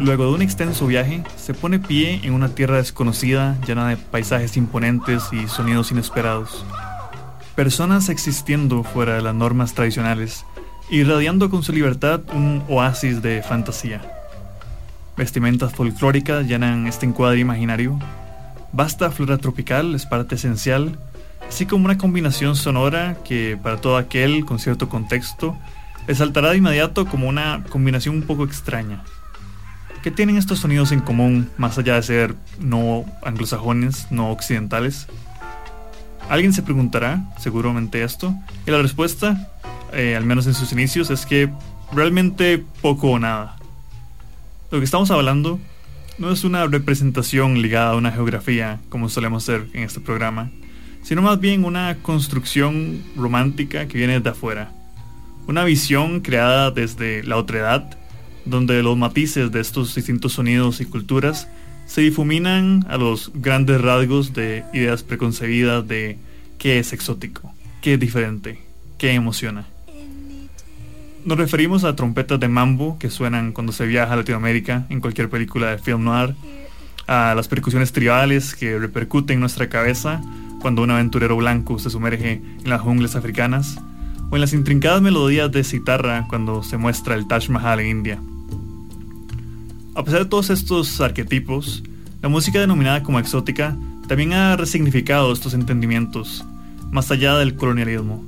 Luego de un extenso viaje, se pone pie en una tierra desconocida llena de paisajes imponentes y sonidos inesperados. Personas existiendo fuera de las normas tradicionales, irradiando con su libertad un oasis de fantasía. Vestimentas folclóricas llenan este encuadre imaginario. Vasta flora tropical es parte esencial, así como una combinación sonora que para todo aquel con cierto contexto resaltará de inmediato como una combinación un poco extraña. ¿Qué tienen estos sonidos en común, más allá de ser no anglosajones, no occidentales? Alguien se preguntará, seguramente esto, y la respuesta, eh, al menos en sus inicios, es que realmente poco o nada. Lo que estamos hablando no es una representación ligada a una geografía, como solemos hacer en este programa, sino más bien una construcción romántica que viene de afuera. Una visión creada desde la otredad donde los matices de estos distintos sonidos y culturas se difuminan a los grandes rasgos de ideas preconcebidas de qué es exótico, qué es diferente, qué emociona. Nos referimos a trompetas de mambo que suenan cuando se viaja a Latinoamérica en cualquier película de film noir, a las percusiones tribales que repercuten en nuestra cabeza cuando un aventurero blanco se sumerge en las junglas africanas, o en las intrincadas melodías de citarra cuando se muestra el Taj Mahal en India. A pesar de todos estos arquetipos, la música denominada como exótica también ha resignificado estos entendimientos, más allá del colonialismo.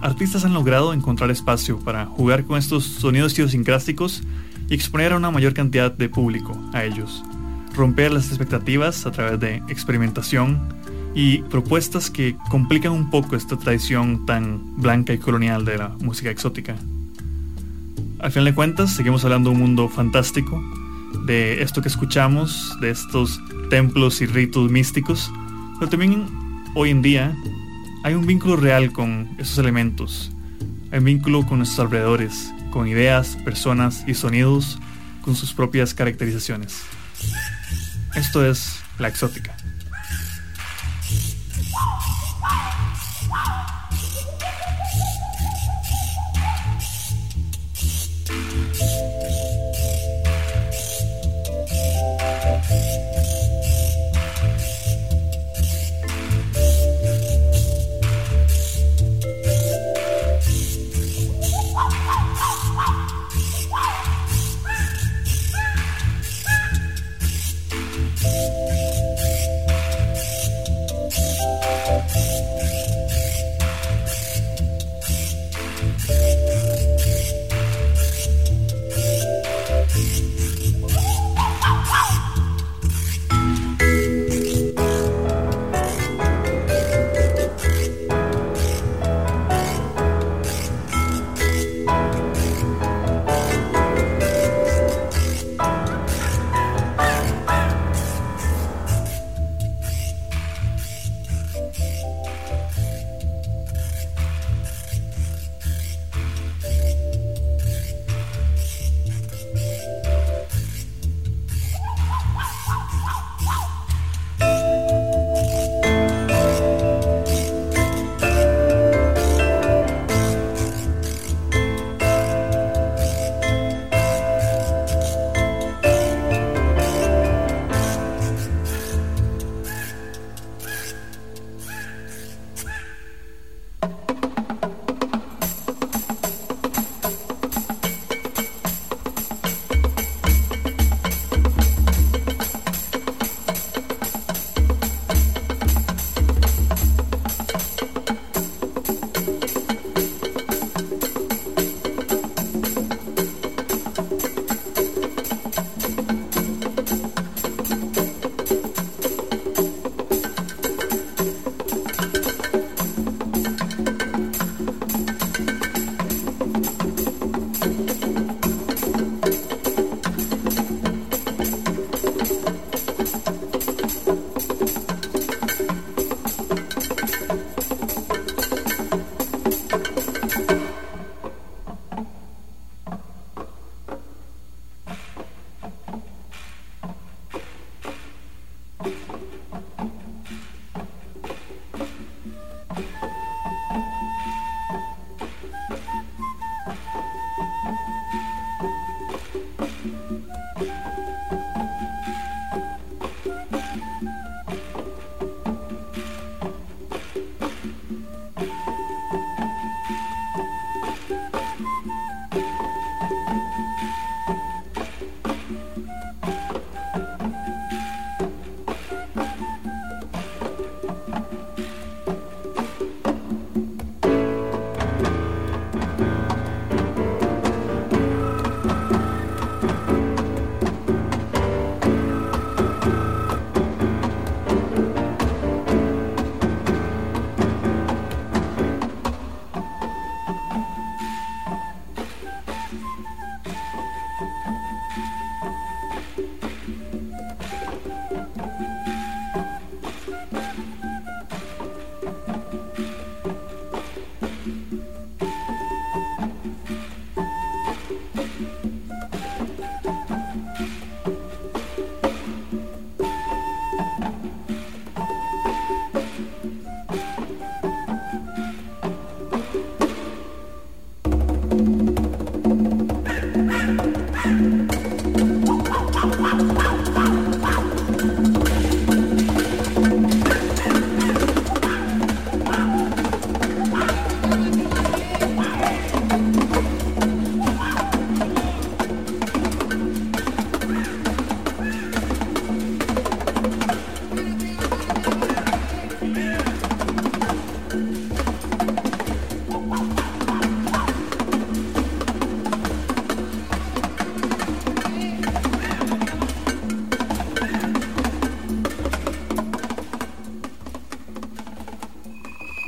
Artistas han logrado encontrar espacio para jugar con estos sonidos idiosincrásticos y exponer a una mayor cantidad de público a ellos, romper las expectativas a través de experimentación y propuestas que complican un poco esta tradición tan blanca y colonial de la música exótica. Al final de cuentas, seguimos hablando de un mundo fantástico, de esto que escuchamos, de estos templos y ritos místicos, pero también hoy en día hay un vínculo real con esos elementos, hay un vínculo con nuestros alrededores, con ideas, personas y sonidos con sus propias caracterizaciones. Esto es la exótica.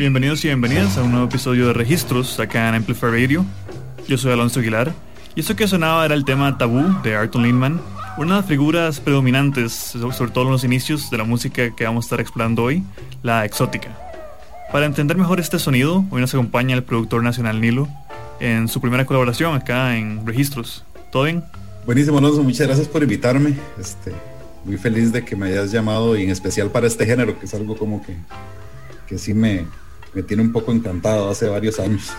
Bienvenidos y bienvenidas a un nuevo episodio de Registros acá en Amplify Radio. Yo soy Alonso Aguilar y esto que sonaba era el tema Tabú de Arton Lindman, una de las figuras predominantes, sobre todo en los inicios de la música que vamos a estar explorando hoy, la exótica. Para entender mejor este sonido, hoy nos acompaña el productor nacional Nilo en su primera colaboración acá en Registros. ¿Todo bien? Buenísimo, Alonso, muchas gracias por invitarme. Este, muy feliz de que me hayas llamado y en especial para este género, que es algo como que, que sí me, me tiene un poco encantado hace varios años.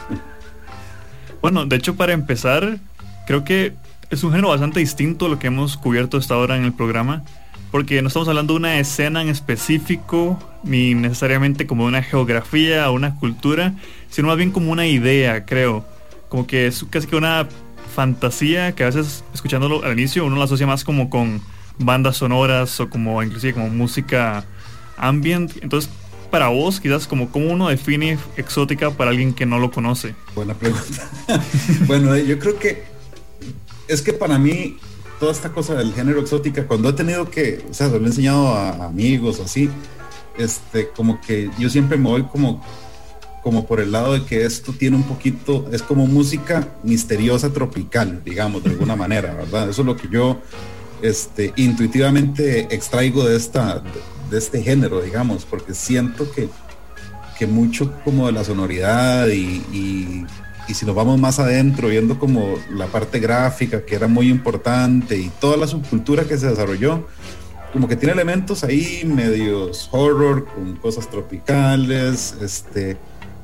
Bueno, de hecho para empezar, creo que es un género bastante distinto a lo que hemos cubierto hasta ahora en el programa, porque no estamos hablando de una escena en específico, ni necesariamente como una geografía o una cultura, sino más bien como una idea, creo. Como que es casi que una fantasía que a veces escuchándolo al inicio uno la asocia más como con bandas sonoras o como inclusive como música ambient. Entonces para vos, quizás como cómo uno define exótica para alguien que no lo conoce? Buena pregunta. bueno, yo creo que es que para mí toda esta cosa del género exótica, cuando he tenido que, o sea, lo he enseñado a amigos así, este, como que yo siempre me voy como, como por el lado de que esto tiene un poquito, es como música misteriosa tropical, digamos, de alguna manera, ¿verdad? Eso es lo que yo este, intuitivamente extraigo de esta, de este género, digamos, porque siento que, que mucho como de la sonoridad y, y, si nos vamos más adentro, viendo como la parte gráfica que era muy importante y toda la subcultura que se desarrolló, como que tiene elementos ahí medios horror, con cosas tropicales, este,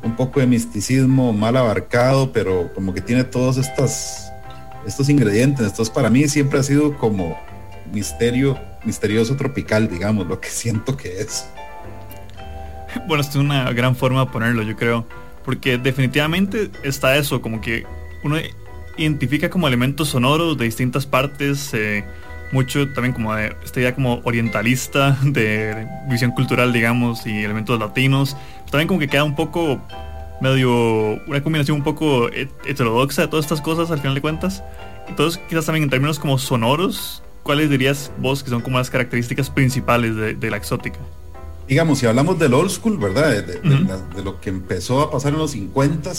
un poco de misticismo mal abarcado, pero como que tiene todos estas, estos ingredientes. Entonces para mí siempre ha sido como misterio misterioso tropical, digamos, lo que siento que es. Bueno, esto es una gran forma de ponerlo, yo creo, porque definitivamente está eso, como que uno identifica como elementos sonoros de distintas partes, eh, mucho también como de esta idea como orientalista, de visión cultural, digamos, y elementos latinos, también como que queda un poco medio, una combinación un poco heterodoxa de todas estas cosas al final de cuentas. Entonces quizás también en términos como sonoros, ¿cuáles dirías vos que son como las características principales de, la exótica? Digamos, si hablamos del old school, ¿verdad? De, lo que empezó a pasar en los 50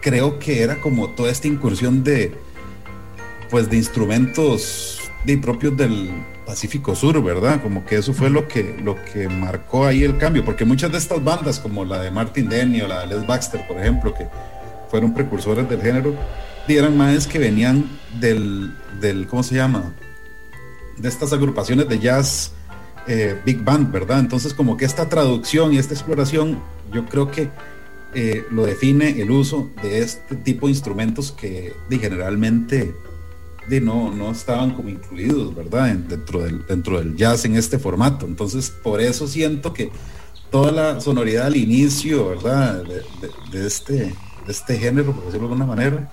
creo que era como toda esta incursión de, pues, de instrumentos de, propios del Pacífico Sur, ¿verdad? Como que eso fue lo que, lo que marcó ahí el cambio, porque muchas de estas bandas, como la de Martin Denny o la de Les Baxter, por ejemplo, que fueron precursores del género, eran más que venían del, del, ¿cómo se llama? De estas agrupaciones de jazz eh, big band, ¿verdad? Entonces como que esta traducción y esta exploración yo creo que eh, lo define el uso de este tipo de instrumentos que generalmente de, no, no estaban como incluidos, ¿verdad? dentro, del, dentro del jazz en este formato. Entonces por eso siento que toda la sonoridad al inicio, ¿verdad? De, este, de este género, por decirlo de alguna manera,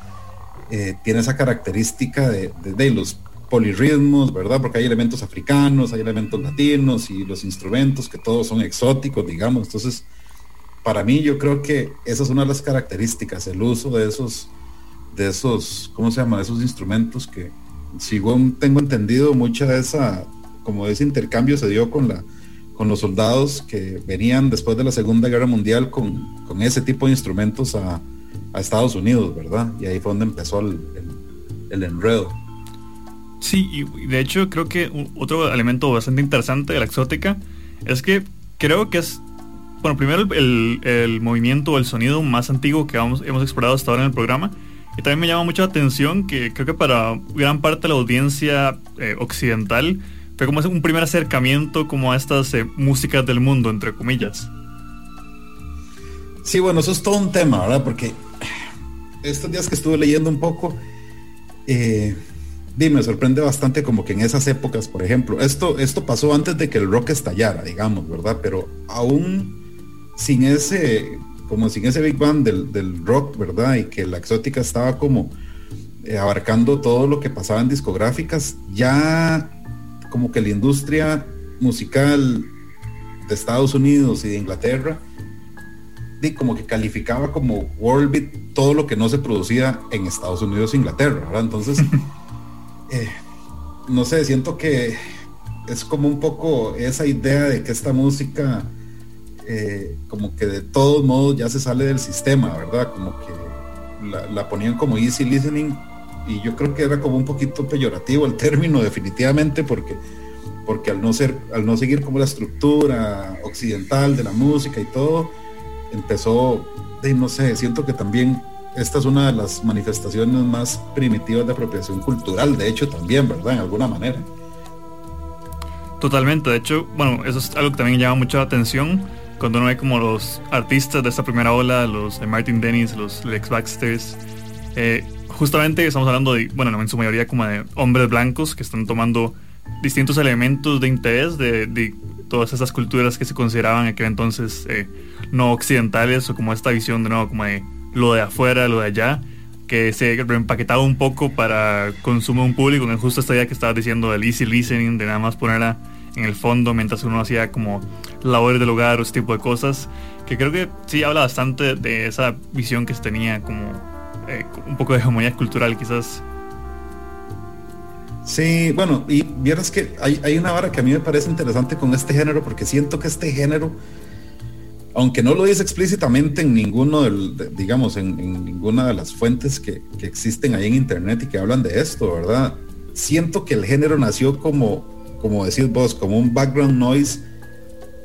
eh, tiene esa característica de, de, los polirritmos, ¿verdad? Porque hay elementos africanos, hay elementos latinos y los instrumentos que todos son exóticos, digamos. Entonces, para mí yo creo que esa es una de las características, el uso de esos, de esos, ¿cómo se llama? De esos instrumentos que, según tengo entendido, mucha de esa, como ese intercambio se dio con la con los soldados que venían después de la Segunda Guerra Mundial con, con ese tipo de instrumentos a, a, Estados Unidos, ¿verdad? Y ahí fue donde empezó el, el enredo. Sí, y de hecho creo que otro elemento bastante interesante de la exótica es que creo que es, bueno, primero el, movimiento o el sonido más antiguo que vamos, hemos explorado hasta ahora en el programa. Y también me llama mucho la atención que creo que para gran parte de la audiencia eh, occidental, fue como un primer acercamiento como a estas eh, músicas del mundo, entre comillas. Sí, bueno, eso es todo un tema, ¿verdad? Porque estos días que estuve leyendo un poco, eh, me sorprende bastante como que en esas épocas, por ejemplo, esto, esto pasó antes de que el rock estallara, digamos, ¿verdad? Pero aún sin ese, como sin ese Big Bang del, rock, ¿verdad? Y que la exótica estaba como eh, abarcando todo lo que pasaba en discográficas, ya como que la industria musical de Estados Unidos y de Inglaterra y como que calificaba como world beat todo lo que no se producía en Estados Unidos e Inglaterra, ¿verdad? Entonces, eh, no sé, siento que es como un poco esa idea de que esta música, eh, como que de todos modos ya se sale del sistema, ¿verdad? Como que la, ponían como easy listening y yo creo que era como un poquito peyorativo el término definitivamente porque porque al no ser al no seguir como la estructura occidental de la música y todo empezó, de, no sé, siento que también esta es una de las manifestaciones más primitivas de apropiación cultural, de hecho también, ¿verdad? En alguna manera. Totalmente, de hecho, bueno, eso es algo que también llama mucha atención cuando uno ve como los artistas de esta primera ola, los de Martin Dennis, los Lex Baxters, eh, justamente estamos hablando de, bueno, en su mayoría como de hombres blancos que están tomando distintos elementos de interés de, todas esas culturas que se consideraban en aquel entonces eh, no occidentales o como esta visión de nuevo como de lo de afuera, lo de allá, que se reempaquetaba un poco para consumo de un público, en justo esta idea que estabas diciendo del easy listening, de nada más ponerla en el fondo mientras uno hacía como labores del hogar o ese tipo de cosas, que creo que sí habla bastante de esa visión que se tenía como eh, un poco de hegemonía cultural quizás. Sí, bueno, y vieras que hay, hay una vara que a mí me parece interesante con este género, porque siento que este género aunque no lo dice explícitamente en ninguno del, digamos, en, ninguna de las fuentes que, existen ahí en internet y que hablan de esto, ¿verdad? Siento que el género nació como, como decís vos, como un background noise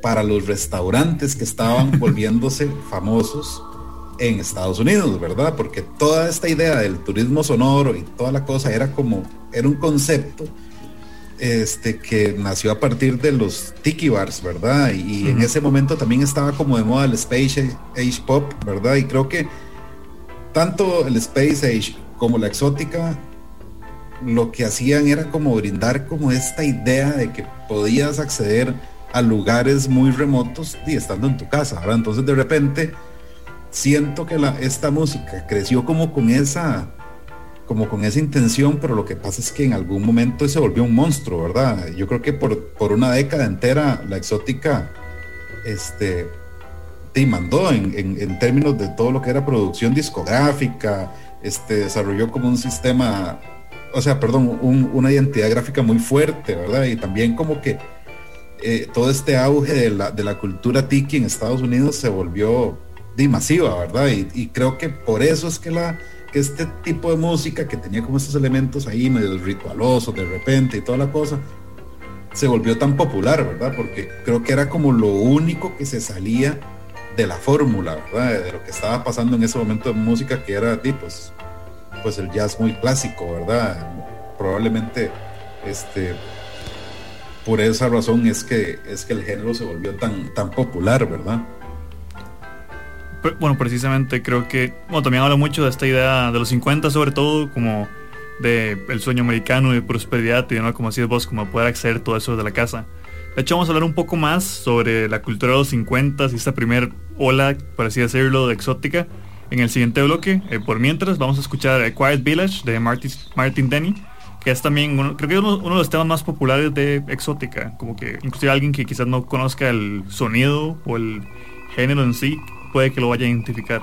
para los restaurantes que estaban volviéndose famosos en Estados Unidos, ¿verdad? Porque toda esta idea del turismo sonoro y toda la cosa era como, era un concepto este, que nació a partir de los tiki bars, ¿verdad? Y, en ese momento también estaba como de moda el Space Age Pop, ¿verdad? Y creo que tanto el Space Age como la exótica lo que hacían era como brindar como esta idea de que podías acceder a lugares muy remotos y estando en tu casa, ¿verdad? Entonces de repente siento que la, esta música creció como con esa como con esa intención, pero lo que pasa es que en algún momento se volvió un monstruo, ¿verdad? Yo creo que por, por una década entera la exótica este, te en, en, términos de todo lo que era producción discográfica, este, desarrolló como un sistema, o sea, perdón, una identidad gráfica muy fuerte, ¿verdad? Y también como que eh, todo este auge de la, de la, cultura tiki en Estados Unidos se volvió de masiva, ¿verdad? Y creo que por eso es que la que este tipo de música que tenía como estos elementos ahí medio ritualosos de repente y toda la cosa, se volvió tan popular, ¿verdad? Porque creo que era como lo único que se salía de la fórmula, ¿verdad? De lo que estaba pasando en ese momento de música que era, pues, pues el jazz muy clásico, ¿verdad? Probablemente, este, por esa razón es que, es que el género se volvió tan, tan popular, ¿verdad? Bueno, precisamente creo que, bueno, también habla mucho de esta idea de los 50 sobre todo, como de el sueño americano de prosperidad y ¿no? como decías vos, como poder acceder todo eso de la casa. De hecho, vamos a hablar un poco más sobre la cultura de los 50 y esta primer ola, por así decirlo, de exótica en el siguiente bloque. Eh, por mientras, vamos a escuchar Quiet Village de Martin, Martin Denny, que es también, uno, creo que uno, uno, de los temas más populares de exótica, como que inclusive alguien que quizás no conozca el sonido o el género en sí, puede que lo vaya a identificar.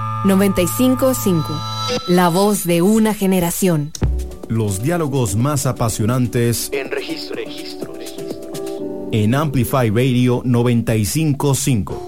955. La voz de una generación. Los diálogos más apasionantes en registro, registro, registro. En Amplify Radio 955.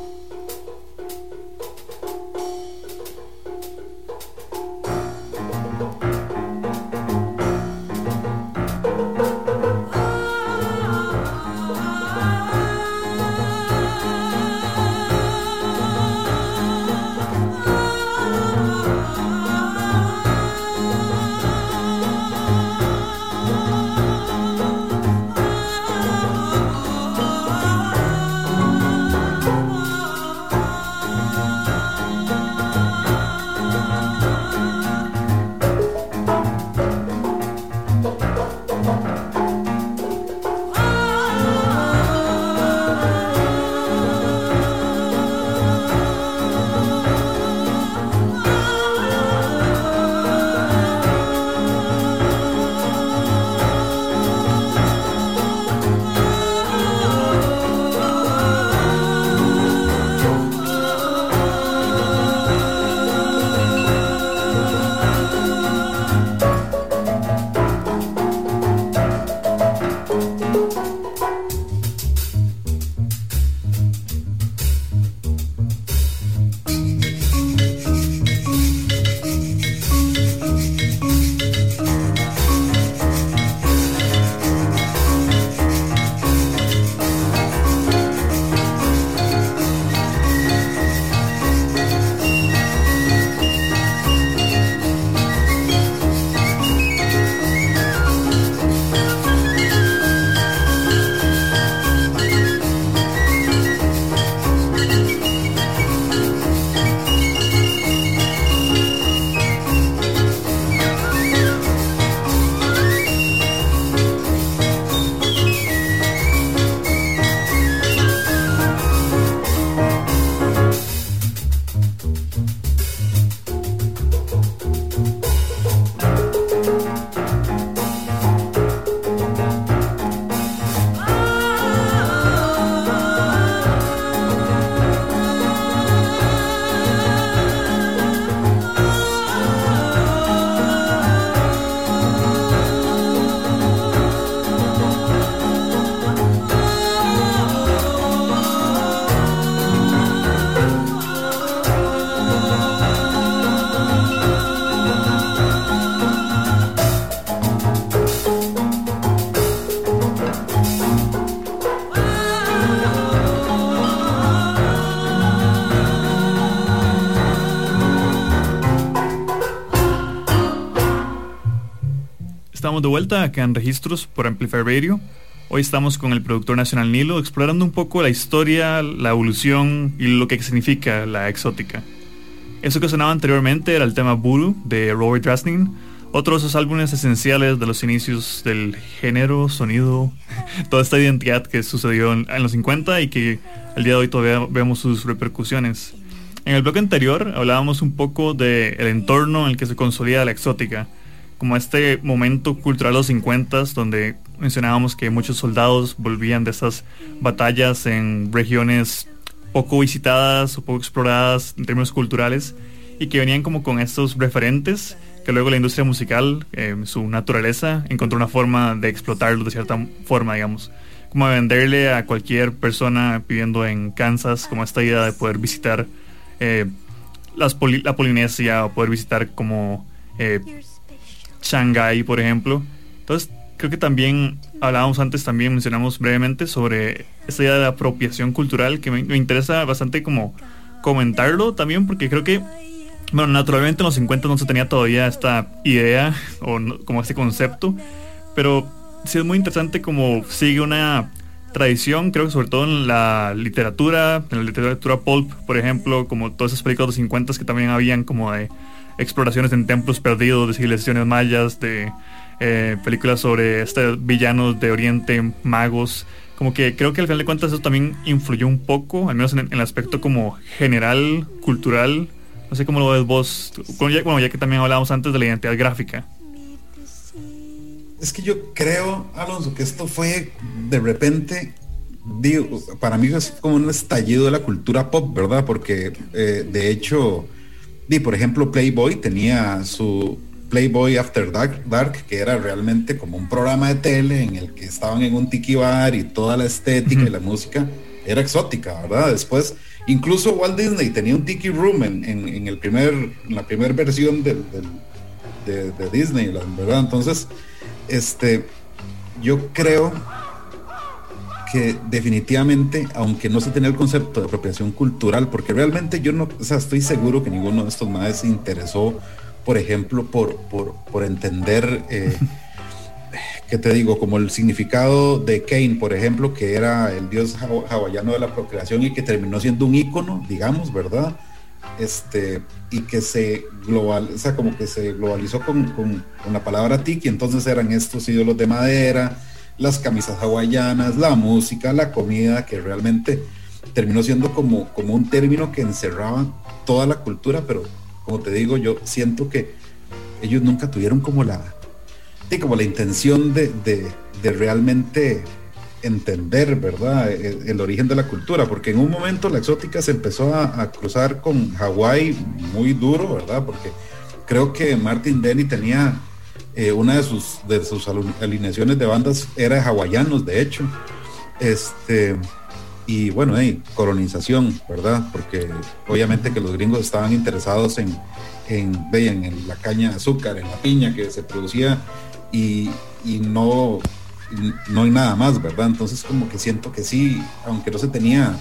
De vuelta acá en Registros por Amplify Radio. Hoy estamos con el productor nacional Nilo explorando un poco la historia, la evolución y lo que significa la exótica. Eso que sonaba anteriormente era el tema Voodoo de Robert Drasnin, otro de esos álbumes esenciales de los inicios del género, sonido, toda esta identidad que sucedió en, los 50 y que al día de hoy todavía vemos sus repercusiones. En el bloque anterior hablábamos un poco del entorno en el que se consolida la exótica como este momento cultural de los 50 donde mencionábamos que muchos soldados volvían de esas batallas en regiones poco visitadas o poco exploradas en términos culturales y que venían como con estos referentes que luego la industria musical, eh, su naturaleza, encontró una forma de explotarlo de cierta forma, digamos. Como venderle a cualquier persona viviendo en Kansas, como esta idea de poder visitar eh, las la Polinesia o poder visitar como eh, Shanghái, por ejemplo. Entonces, creo que también hablábamos antes, también mencionamos brevemente sobre esa idea de apropiación cultural que me, interesa bastante como comentarlo también porque creo que, bueno, naturalmente en los 50 no se tenía todavía esta idea o como este concepto, pero sí es muy interesante como sigue una tradición, creo que sobre todo en la literatura, en la literatura pulp, por ejemplo, como todas esas películas de los 50 que también habían como de exploraciones en templos perdidos de civilizaciones mayas, de eh, películas sobre este, villanos de Oriente, magos. Como que creo que al final de cuentas eso también influyó un poco, al menos en, el aspecto como general, cultural. No sé cómo lo ves vos, bueno, ya que también hablábamos antes de la identidad gráfica. Es que yo creo, Alonso, que esto fue de repente, para mí es como un estallido de la cultura pop, ¿verdad? Porque eh, de hecho, por ejemplo, Playboy tenía su Playboy After Dark, que era realmente como un programa de tele en el que estaban en un tiki bar y toda la estética y la música era exótica, ¿verdad? Después, incluso Walt Disney tenía un tiki room en, el primer, en la primera versión de, de, Disney, ¿verdad? Entonces, este, yo creo que definitivamente, aunque no se tenía el concepto de apropiación cultural, porque realmente yo no, o sea, estoy seguro que ninguno de estos madres se interesó por ejemplo, por, por, entender, eh, ¿qué te digo? Como el significado de Cain, por ejemplo, que era el dios hawaiano de la procreación y que terminó siendo un ícono, digamos, ¿verdad? Este, y que se globaliza, como que se globalizó con, con, la palabra tiki, entonces eran estos ídolos de madera, las camisas hawaianas, la música, la comida, que realmente terminó siendo como, como un término que encerraba toda la cultura, pero como te digo, yo siento que ellos nunca tuvieron como la, como la intención de, realmente entender, ¿verdad? El, origen de la cultura, porque en un momento la exótica se empezó a, cruzar con Hawái muy duro, ¿verdad? Porque creo que Martin Denny tenía eh, una de sus, de sus alineaciones de bandas, era hawaianos, de hecho. Este, y bueno, hay colonización, ¿verdad? Porque obviamente que los gringos estaban interesados en, en, en la caña de azúcar, en la piña que se producía y, no, no hay nada más, ¿verdad? Entonces como que siento que sí, aunque no se tenía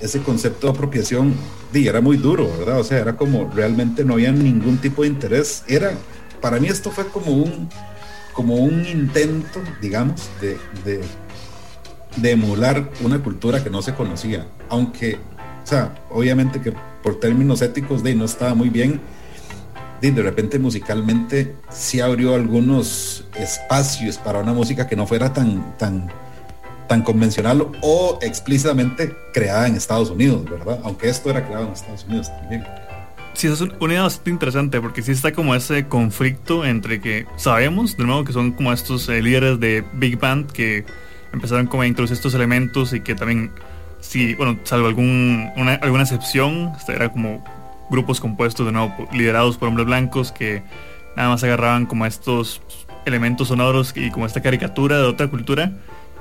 ese concepto de apropiación, sí, era muy duro, ¿verdad? O sea, era como realmente no había ningún tipo de interés. Era, para mí esto fue como un, como un intento, digamos, de de emular una cultura que no se conocía, aunque, o sea, obviamente que por términos éticos de no estaba muy bien, de, de repente musicalmente sí abrió algunos espacios para una música que no fuera tan, tan, tan convencional o explícitamente creada en Estados Unidos, ¿verdad? Aunque esto era creado en Estados Unidos también. Sí, es una idea bastante interesante porque sí está como ese conflicto entre que sabemos, de nuevo, que son como estos eh, líderes de Big Band que empezaron como a introducir estos elementos y que también, sí, bueno, salvo algún, alguna excepción, este, era como grupos compuestos de nuevo liderados por hombres blancos que nada más agarraban como estos elementos sonoros y como esta caricatura de otra cultura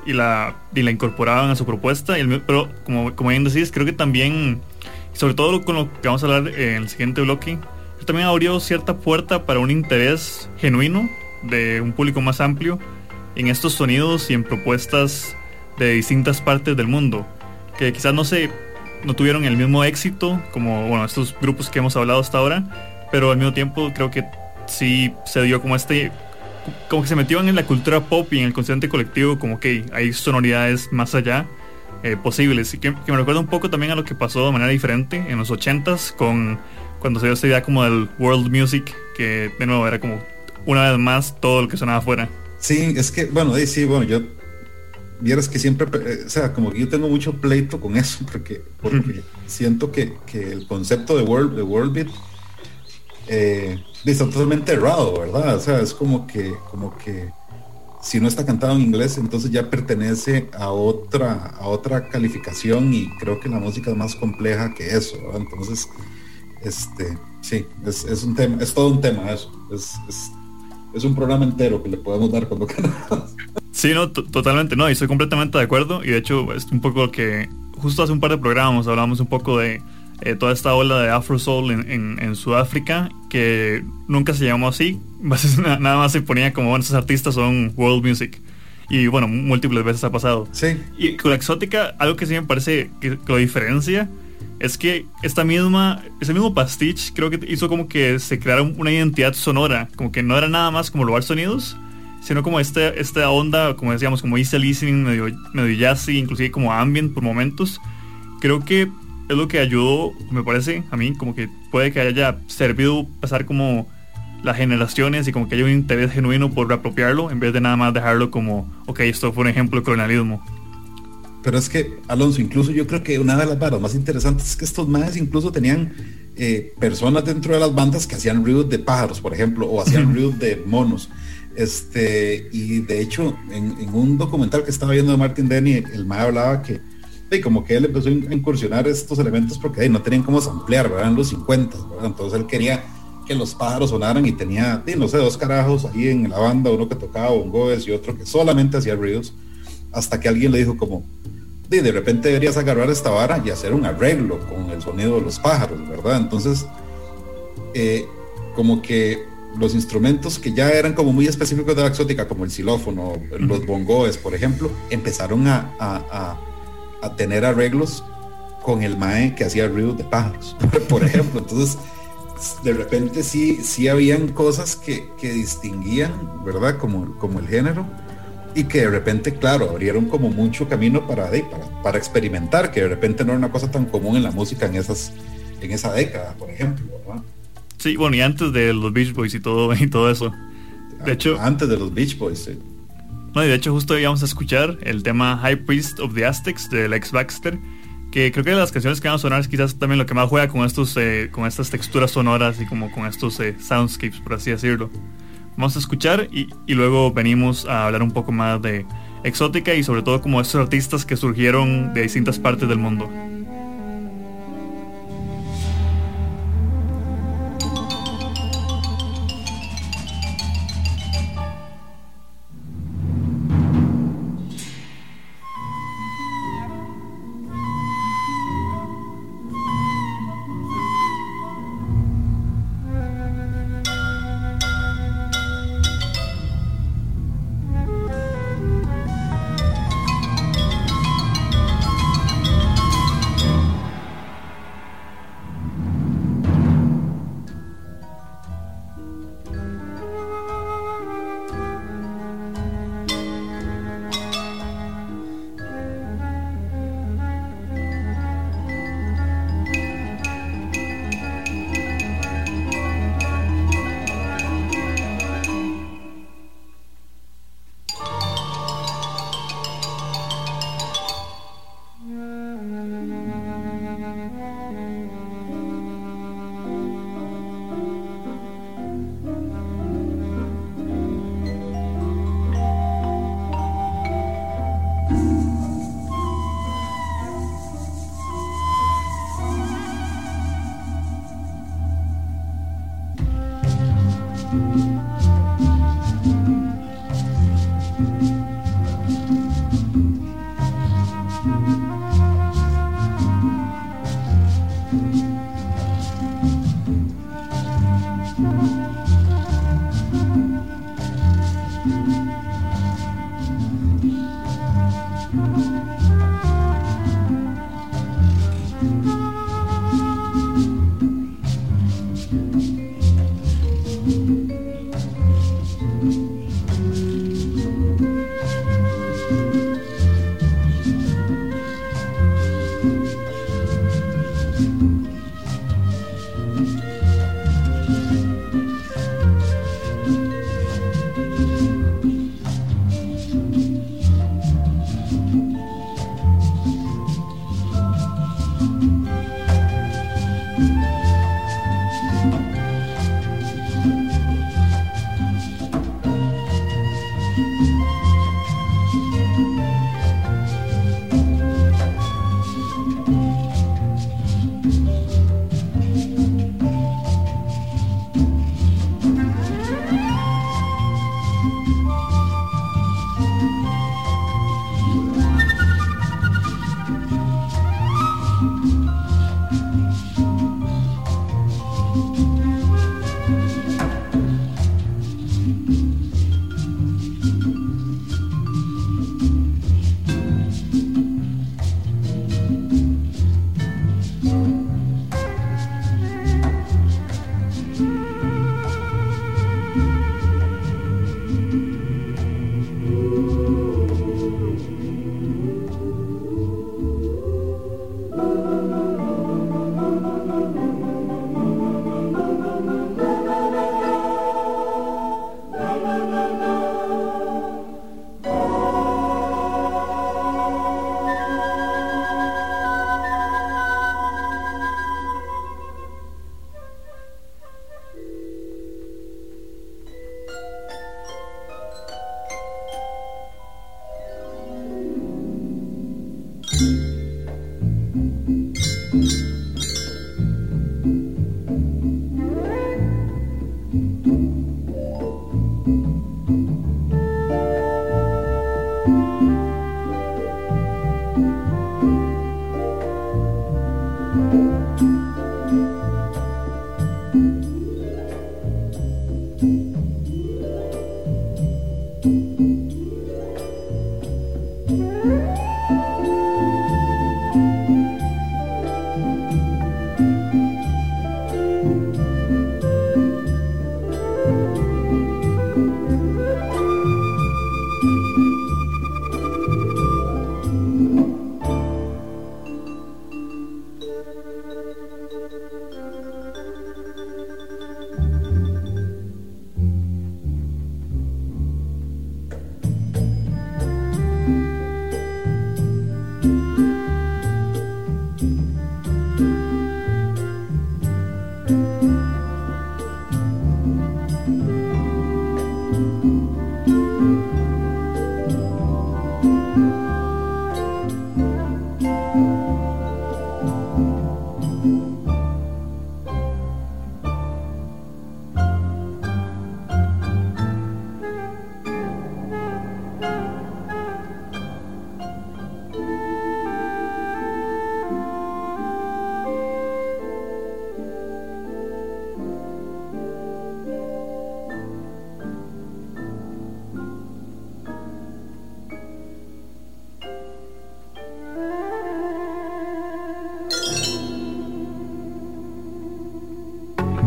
y la, y la incorporaban a su propuesta. Pero como, como bien decís, creo que también, sobre todo con lo que vamos a hablar en el siguiente bloque, también abrió cierta puerta para un interés genuino de un público más amplio en estos sonidos y en propuestas de distintas partes del mundo, que quizás no se no tuvieron el mismo éxito como bueno, estos grupos que hemos hablado hasta ahora, pero al mismo tiempo creo que sí se dio como este como que se metieron en la cultura pop y en el consciente colectivo como que hay sonoridades más allá eh, posibles y que, me recuerda un poco también a lo que pasó de manera diferente en los 80s con cuando se dio esta idea como del world music que de nuevo era como una vez más todo lo que sonaba afuera. Sí, es que, bueno, sí, bueno, yo vieras que siempre, eh, o sea, como que yo tengo mucho pleito con eso, porque, porque siento que, el concepto de World, de World Beat eh, está totalmente errado, ¿verdad? O sea, es como que, como que si no está cantado en inglés, entonces ya pertenece a otra, a otra calificación y creo que la música es más compleja que eso. Entonces, este, sí, es, un tema, es todo un tema eso. Es, es es un programa entero que le podemos dar cuando queramos. Sí, no, totalmente, no, y estoy completamente de acuerdo. Y de hecho, es un poco que justo hace un par de programas hablamos un poco de eh, toda esta ola de Afro Soul en, Sudáfrica, que nunca se llamó así. Nada más se ponía como, bueno, esos artistas son world music. Y bueno, múltiples veces ha pasado. Sí. Y con la exótica, algo que sí me parece que, lo diferencia es que esta misma, ese mismo pastiche creo que hizo como que se creara una identidad sonora, como que no era nada más como robar sonidos, sino como este, esta onda, como decíamos, como easy listening, medio, medio jazzy, inclusive como ambient por momentos. Creo que es lo que ayudó, me parece, a mí, como que puede que haya servido pasar como las generaciones y como que haya un interés genuino por reapropiarlo en vez de nada más dejarlo como, ok, esto fue un ejemplo de colonialismo. Pero es que, Alonso, incluso yo creo que una de las varas más interesantes es que estos madres incluso tenían eh, personas dentro de las bandas que hacían ruidos de pájaros, por ejemplo, o hacían ruidos de monos. Este, y de hecho, en, un documental que estaba viendo de Martin Denny, el mae hablaba que y como que él empezó a incursionar estos elementos porque no tenían cómo ampliar, ¿verdad? En los 50, ¿verdad? Entonces él quería que los pájaros sonaran y tenía, no sé, dos carajos ahí en la banda, uno que tocaba bongoes y otro que solamente hacía ruidos, hasta que alguien le dijo como, de, de repente deberías agarrar esta vara y hacer un arreglo con el sonido de los pájaros, ¿verdad? Entonces, eh, como que los instrumentos que ya eran como muy específicos de la exótica, como el xilófono, los bongoes, por ejemplo, empezaron a, a, a, tener arreglos con el mae que hacía ruidos de pájaros, por ejemplo. Entonces, de repente sí, sí habían cosas que, que distinguían, ¿verdad? Como, como el género y que de repente, claro, abrieron como mucho camino para, para, para experimentar, que de repente no era una cosa tan común en la música en, esas, en esa década, por ejemplo. Sí, bueno, y antes de los Beach Boys y todo, y todo eso. De hecho, antes de los Beach Boys, sí. No, y de hecho justo íbamos a escuchar el tema High Priest of the Aztecs de Lex Baxter, que creo que de las canciones que van a sonar es quizás también lo que más juega con estos eh, con estas texturas sonoras y como con estos eh, soundscapes, por así decirlo. Vamos a escuchar y, y, luego venimos a hablar un poco más de exótica y sobre todo como estos artistas que surgieron de distintas partes del mundo.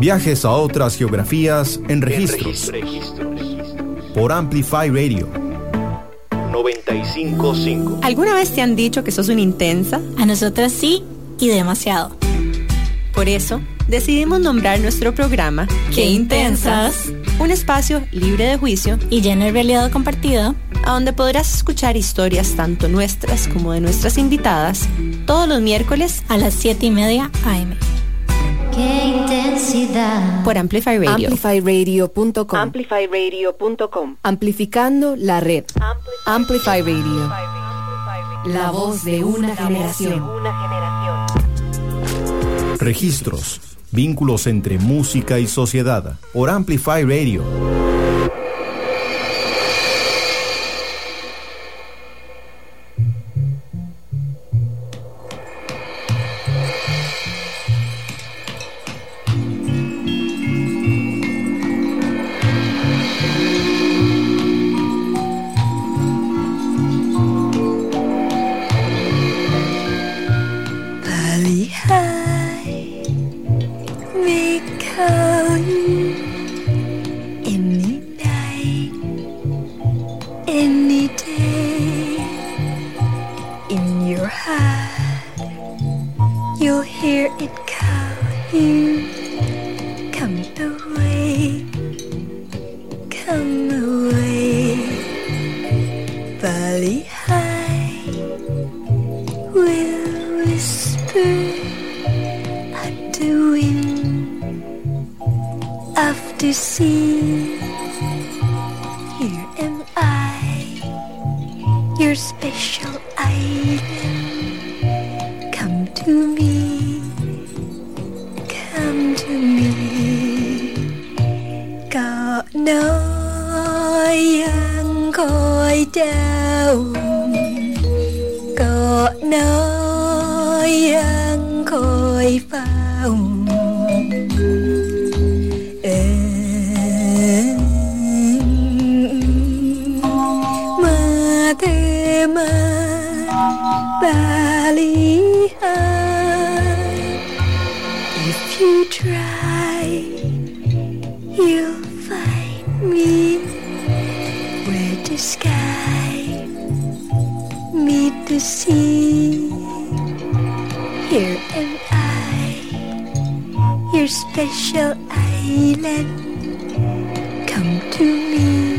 Viajes a otras geografías en registros. Por Amplify Radio. 955. ¿Alguna vez te han dicho que sos una intensa? A nosotras sí y demasiado. Por eso, decidimos nombrar nuestro programa Qué intensas, un espacio libre de juicio y lleno de realidad compartida, a donde podrás escuchar historias tanto nuestras como de nuestras invitadas todos los miércoles a las 7 y media AM. Qué intensidad. Por Amplify Radio. AmplifyRadio.com. AmplifyRadio.com. Amplificando la red. Amplify, Radio. La voz de una generación. Registros. Vínculos entre música y sociedad. Por Amplify Radio. you find me? Where the sky meet the sea? Here am I, your special island. Come to me.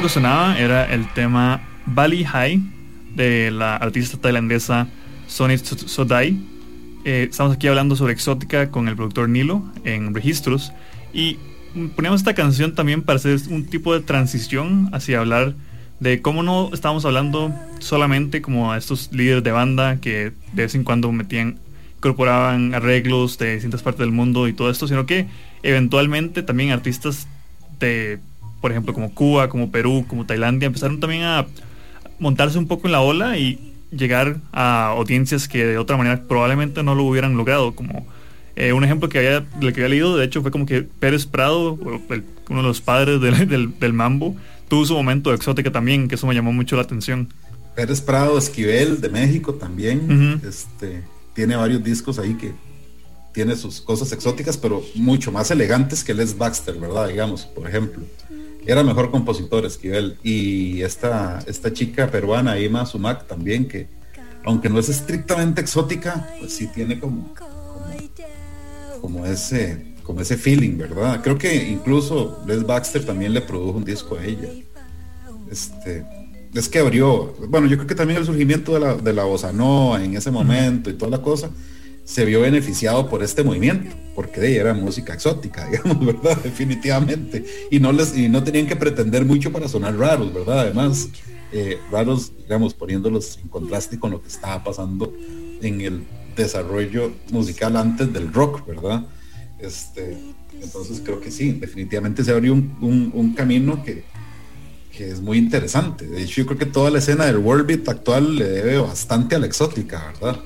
Era el tema Bali High de la artista tailandesa Sonit Sodai. Eh, estamos aquí hablando sobre exótica con el productor Nilo en registros y ponemos esta canción también para hacer un tipo de transición hacia hablar de cómo no estamos hablando solamente como a estos líderes de banda que de vez en cuando metían, incorporaban arreglos de distintas partes del mundo y todo esto, sino que eventualmente también artistas de por ejemplo, como Cuba, como Perú, como Tailandia, empezaron también a montarse un poco en la ola y llegar a audiencias que de otra manera probablemente no lo hubieran logrado, como eh, un ejemplo que había, que había leído, de hecho, fue como que Pérez Prado, uno de los padres del, mambo, tuvo su momento de exótica también, que eso me llamó mucho la atención. Pérez Prado, Esquivel, de México también, este, tiene varios discos ahí que tiene sus cosas exóticas, pero mucho más elegantes que Les Baxter, ¿verdad? Digamos, por ejemplo era mejor compositor Esquivel. Y esta, esta chica peruana, Ima Sumac, también, que aunque no es estrictamente exótica, pues sí tiene como, como, ese, como ese feeling, ¿verdad? Creo que incluso Les Baxter también le produjo un disco a ella. Este, es que abrió, bueno, yo creo que también el surgimiento de la, de la bossa nova en ese momento y toda la cosa, se vio beneficiado por este movimiento, porque de era música exótica, digamos, ¿verdad? Definitivamente. Y no, les, y no tenían que pretender mucho para sonar raros, ¿verdad? Además, eh, raros, digamos, poniéndolos en contraste con lo que estaba pasando en el desarrollo musical antes del rock, ¿verdad? Este, entonces creo que sí, definitivamente se abrió un, camino que, que es muy interesante. De hecho, yo creo que toda la escena del world beat actual le debe bastante a la exótica, ¿verdad?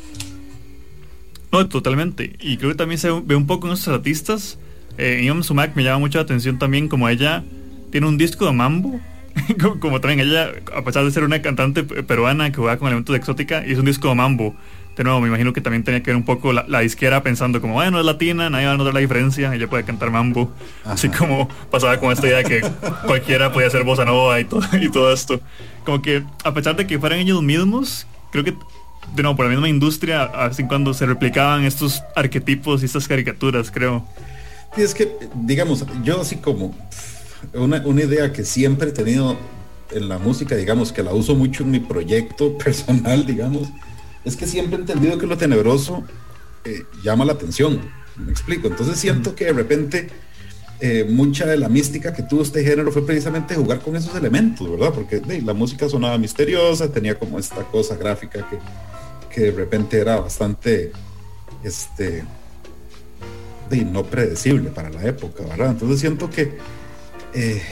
No, totalmente. Y creo que también se ve un poco en estos artistas. Eh, Iom Sumac me llama mucho la atención también como ella tiene un disco de mambo. como, también ella, a pesar de ser una cantante peruana que juega con elementos de exótica, hizo un disco de mambo. De nuevo, me imagino que también tenía que ver un poco la, disquera pensando como, bueno, es latina, nadie va a notar la diferencia, ella puede cantar mambo. Así como pasaba con esta idea de que cualquiera podía hacer bossa nova y todo, y todo esto. Como que, a pesar de que fueran ellos mismos, creo que de nuevo, por la misma industria, así cuando se replicaban estos arquetipos y estas caricaturas, creo. Y es que, digamos, yo así como una, una, idea que siempre he tenido en la música, digamos, que la uso mucho en mi proyecto personal, digamos, es que siempre he entendido que lo tenebroso eh, llama la atención. Me explico. Entonces siento que de repente eh, mucha de la mística que tuvo este género fue precisamente jugar con esos elementos, ¿verdad? Porque la música sonaba misteriosa, tenía como esta cosa gráfica que que de repente era bastante, este, no predecible para la época, ¿verdad? Entonces siento que eh,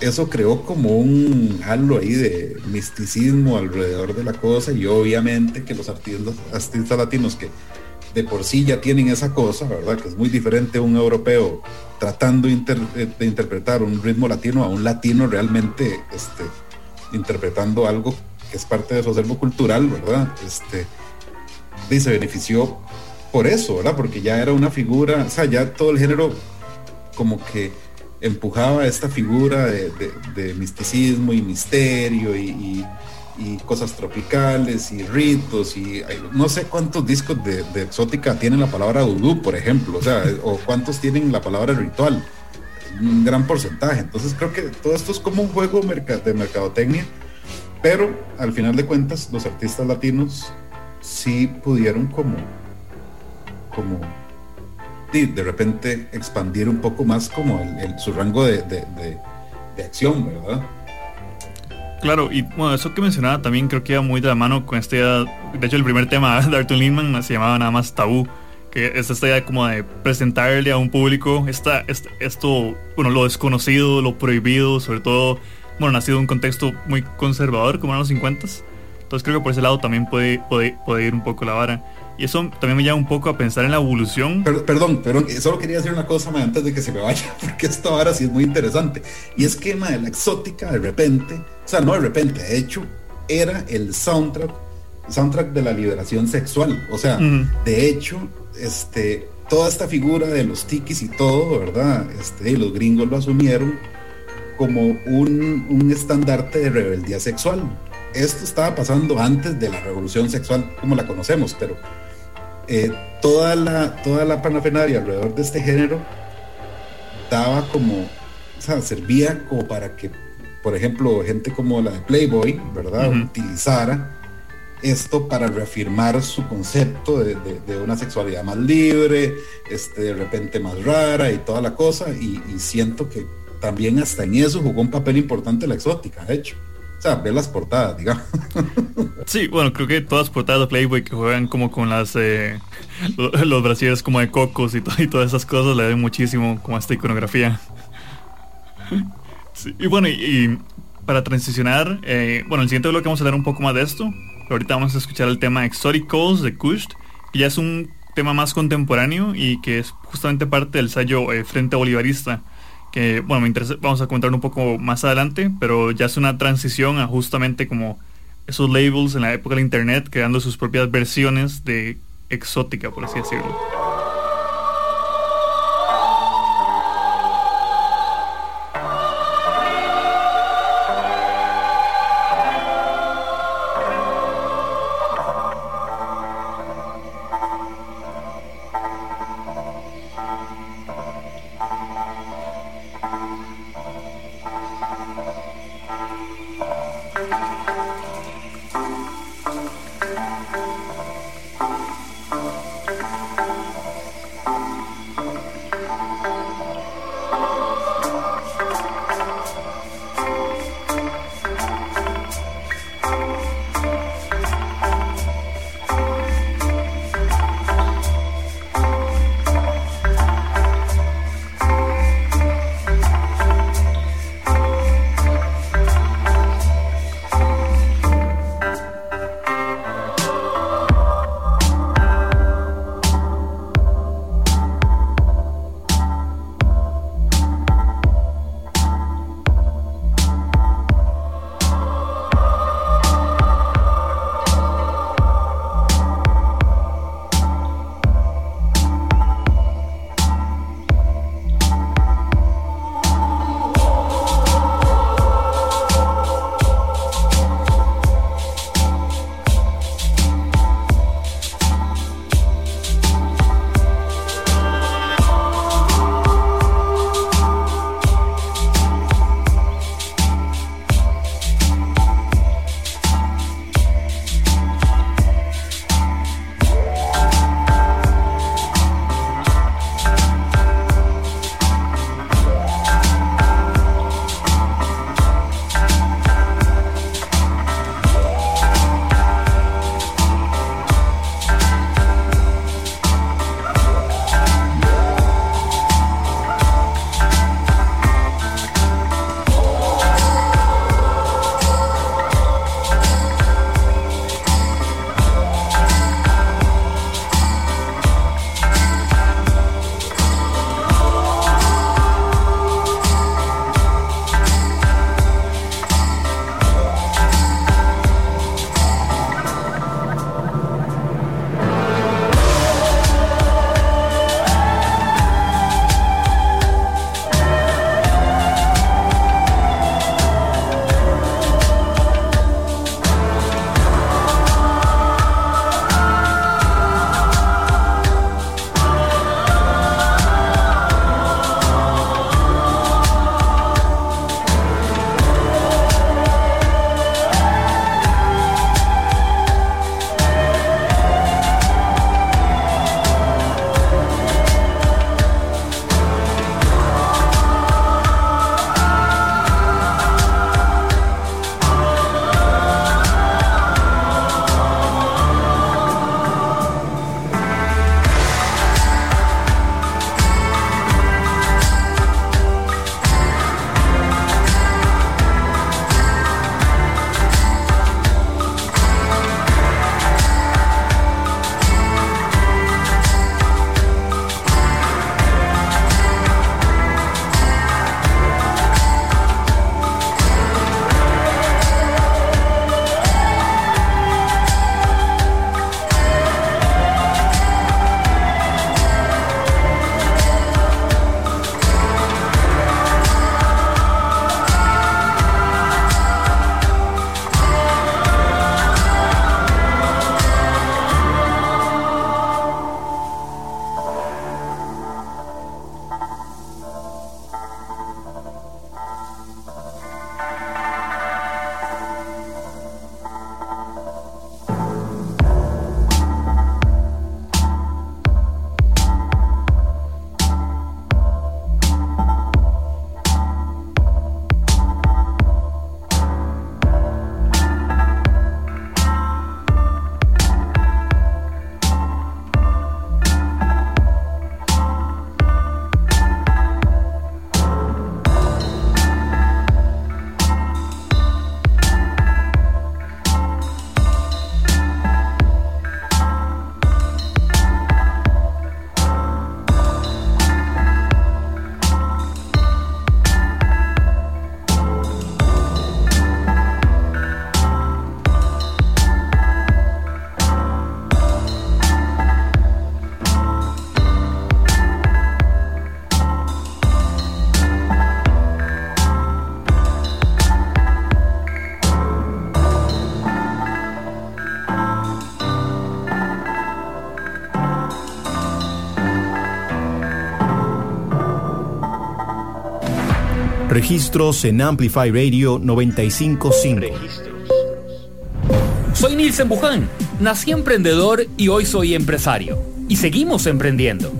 eso creó como un halo ahí de misticismo alrededor de la cosa y obviamente que los artistas, latinos que de por sí ya tienen esa cosa, ¿verdad? Que es muy diferente un europeo tratando de interpretar un ritmo latino a un latino realmente este, interpretando algo que es parte de su acervo cultural, ¿verdad? Este, y se benefició por eso, ¿verdad? Porque ya era una figura, o sea, ya todo el género como que empujaba esta figura de, misticismo y misterio y, cosas tropicales y ritos y no sé cuántos discos de, exótica tienen la palabra vudú, por ejemplo, o sea, o cuántos tienen la palabra ritual, un gran porcentaje. Entonces creo que todo esto es como un juego de mercadotecnia pero al final de cuentas, los artistas latinos sí pudieron como, como de, repente expandir un poco más como su rango de, acción, ¿verdad? Claro, y bueno, eso que mencionaba también creo que iba muy de la mano con este, de hecho el primer tema de Arthur Lindman se llamaba nada más Tabú, que es esta idea como de presentarle a un público esta, esto, bueno, lo desconocido, lo prohibido, sobre todo bueno, nacido en un contexto muy conservador como en los 50 entonces creo que por ese lado también puede, puede, ir un poco la vara. Y eso también me lleva un poco a pensar en la evolución. perdón, perdón, solo quería decir una cosa antes de que se me vaya, porque esto ahora sí es muy interesante. Y es que ma, la exótica de repente, o sea, no de repente, de hecho, era el soundtrack, soundtrack de la liberación sexual. O sea, de hecho, este, toda esta figura de los tikis y todo, ¿verdad? Este, y los gringos lo asumieron como un, un estandarte de rebeldía sexual. Esto estaba pasando antes de la revolución sexual como la conocemos, pero eh, toda, la, toda la panafenaria alrededor de este género daba como, o sea, servía como para que, por ejemplo, gente como la de Playboy, ¿verdad?, utilizara esto para reafirmar su concepto de, de, una sexualidad más libre, este, de repente más rara y toda la cosa, y siento que también hasta en eso jugó un papel importante la exótica, de hecho. O sea, ver las portadas, digamos. Sí, bueno, creo que todas las portadas de Playboy que juegan como con las eh, los brasieres como de cocos y, y, todas esas cosas le dan muchísimo como esta iconografía. y bueno, y, para transicionar, eh, bueno, el siguiente bloque vamos a hablar un poco más de esto. ahorita vamos a escuchar el tema Exotic Calls de Kush, que ya es un tema más contemporáneo y que es justamente parte del sello eh, Frente Bolivarista bueno, me interesa, vamos a comentar un poco más adelante, pero ya es una transición a justamente como esos labels en la época del Internet, creando sus propias versiones de exótica, por así decirlo. Registros en Amplify Radio 955. Soy Nilsen Buján, nací emprendedor y hoy soy empresario. Y seguimos emprendiendo.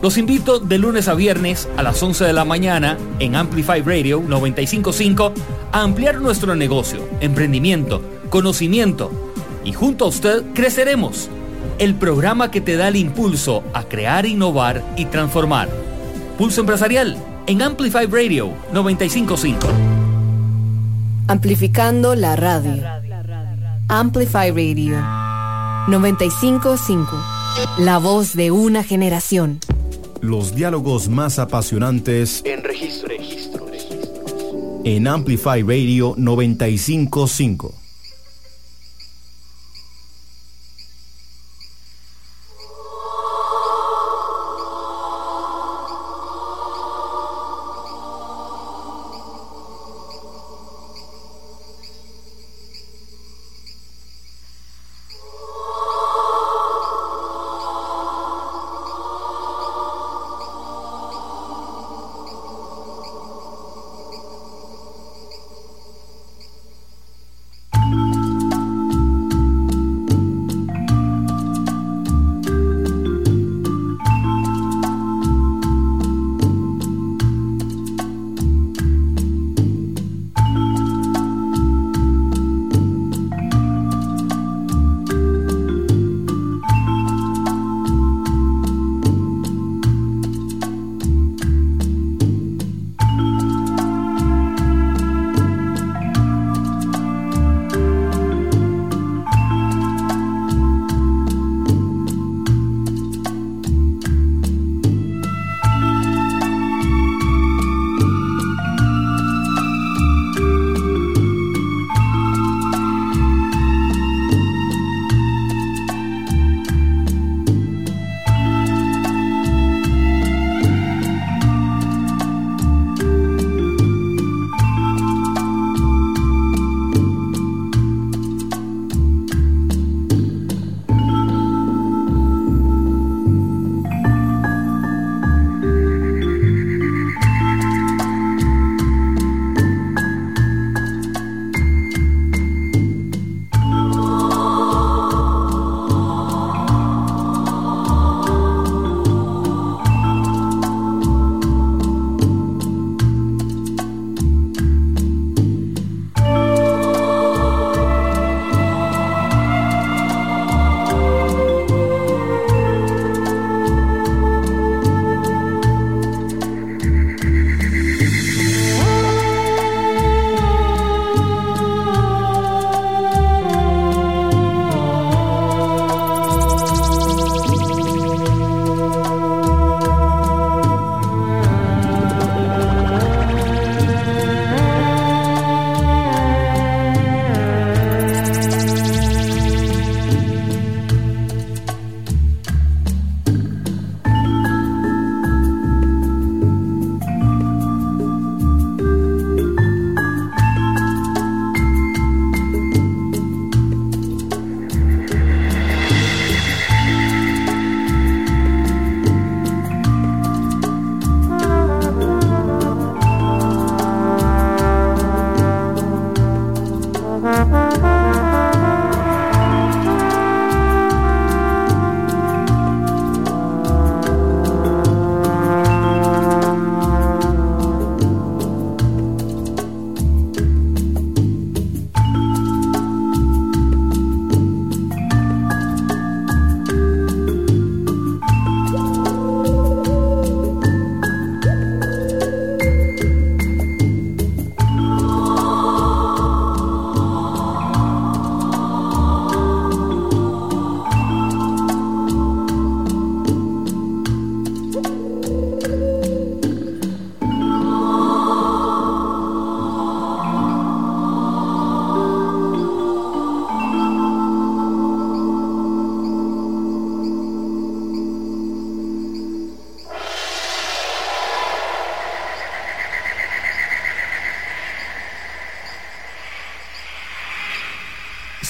Los invito de lunes a viernes a las 11 de la mañana en Amplify Radio 955 a ampliar nuestro negocio, emprendimiento, conocimiento y junto a usted creceremos. El programa que te da el impulso a crear, innovar y transformar. Pulso Empresarial en Amplify Radio 955. Amplificando la radio. Amplify Radio 955. La voz de una generación. Los diálogos más apasionantes en registro. En Amplify Radio 955.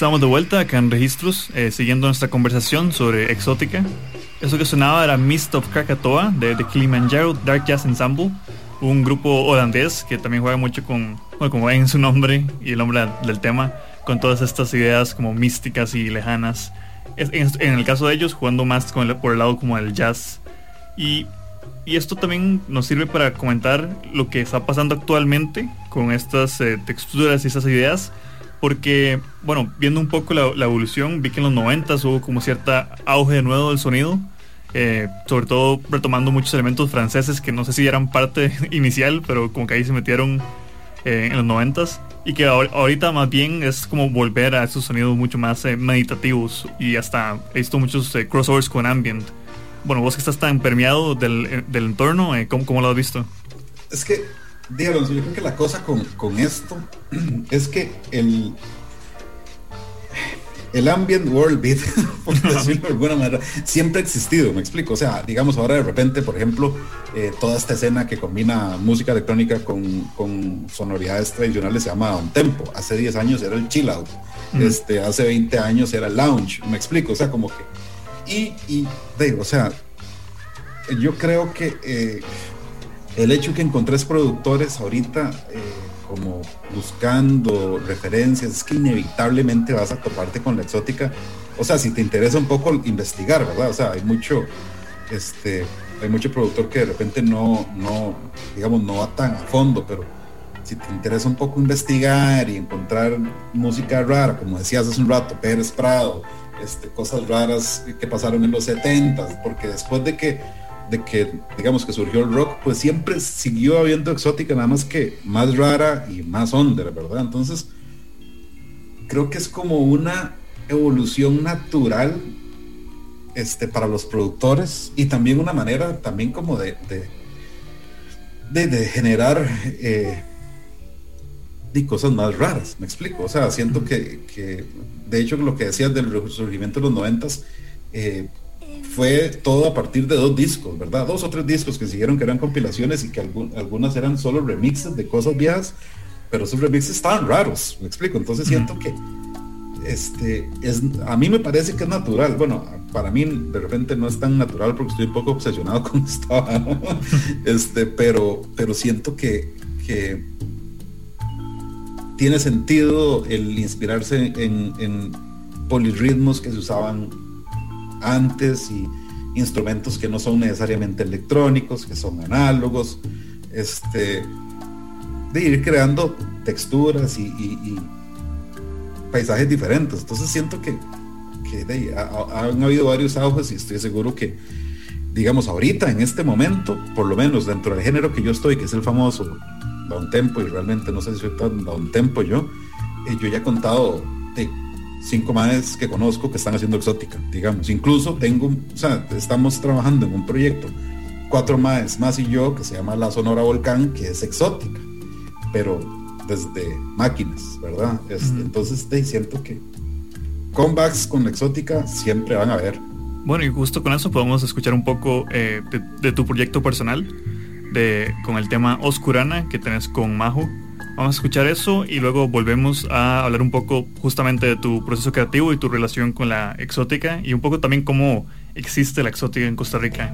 Estamos de vuelta acá en Registros, eh, siguiendo nuestra conversación sobre Exótica. Eso que sonaba era Mist of Krakatoa de The Kilimanjaro Dark Jazz Ensemble. un grupo holandés que también juega mucho con, bueno, como ven en su nombre y el nombre del tema, con todas estas ideas como místicas y lejanas. En, el caso de ellos, jugando más con por el lado como el jazz. Y, y, esto también nos sirve para comentar lo que está pasando actualmente con estas eh, texturas y esas ideas. Porque, bueno, viendo un poco la, la evolución, vi que en los 90 hubo como cierta auge de nuevo del sonido eh, sobre todo retomando muchos elementos franceses que no sé si eran parte inicial, pero como que ahí se metieron eh, en los noventas y que ahorita más bien es como volver a esos sonidos mucho más eh, meditativos y hasta he visto muchos crossovers con ambient. Bueno, vos que estás tan permeado del, del entorno, ¿cómo, ¿cómo, lo has visto? Es que, dígalo, yo creo que la cosa con, con esto es que el, el ambient world beat, por decirlo de alguna manera, siempre ha existido, me explico. O sea, digamos ahora de repente, por ejemplo, eh, toda esta escena que combina música electrónica con, sonoridades tradicionales se llama un tempo. Hace 10 años era el chill out. este, hace 20 años era el lounge, me explico. O sea, como que... Y, y digo, o sea, yo creo que eh, el hecho que encontré productores ahorita... Eh, como buscando referencias, es que inevitablemente vas a toparte con la exótica. O sea, si te interesa un poco investigar, ¿verdad? O sea, hay mucho, este, hay mucho productor que de repente no, no, digamos, no va tan a fondo, pero si te interesa un poco investigar y encontrar música rara, como decías hace un rato, Pérez Prado, este, cosas raras que pasaron en los 70, porque después de que de que, digamos, que surgió el rock, pues siempre siguió habiendo exótica, nada más que más rara y más under, ¿verdad? Entonces, creo que es como una evolución natural este, para los productores y también una manera también como de, de, de, generar eh, de cosas más raras, me explico. O sea, siento que, que de hecho, lo que decías del resurgimiento de los noventas, eh, fue todo a partir de dos discos, ¿verdad? Dos o tres discos que siguieron que eran compilaciones y que algunas eran solo remixes de cosas viejas, pero esos remixes estaban raros, me explico. Entonces siento que este es a mí me parece que es natural. Bueno, para mí de repente no es tan natural porque estoy un poco obsesionado con esto, este, pero pero siento que, que tiene sentido el inspirarse en, en polirritmos que se usaban antes y instrumentos que no son necesariamente electrónicos, que son análogos, este, de ir creando texturas y, paisajes diferentes. Entonces siento que, han habido varios auges y estoy seguro que, digamos, ahorita, en este momento, por lo menos dentro del género que yo estoy, que es el famoso down tempo, y realmente no sé si soy tan down tempo yo, eh, yo ya he contado de cinco más que conozco que están haciendo exótica, digamos. Incluso tengo, o sea, estamos trabajando en un proyecto, cuatro más, más y yo, que se llama La Sonora Volcán, que es exótica, pero desde máquinas, ¿verdad? Este, entonces te siento que comebacks con la exótica siempre van a haber. Bueno, y justo con eso podemos escuchar un poco eh, de, de, tu proyecto personal, de, con el tema Oscurana que tenés con Majo. Vamos a escuchar eso y luego volvemos a hablar un poco justamente de tu proceso creativo y tu relación con la exótica y un poco también cómo existe la exótica en Costa Rica.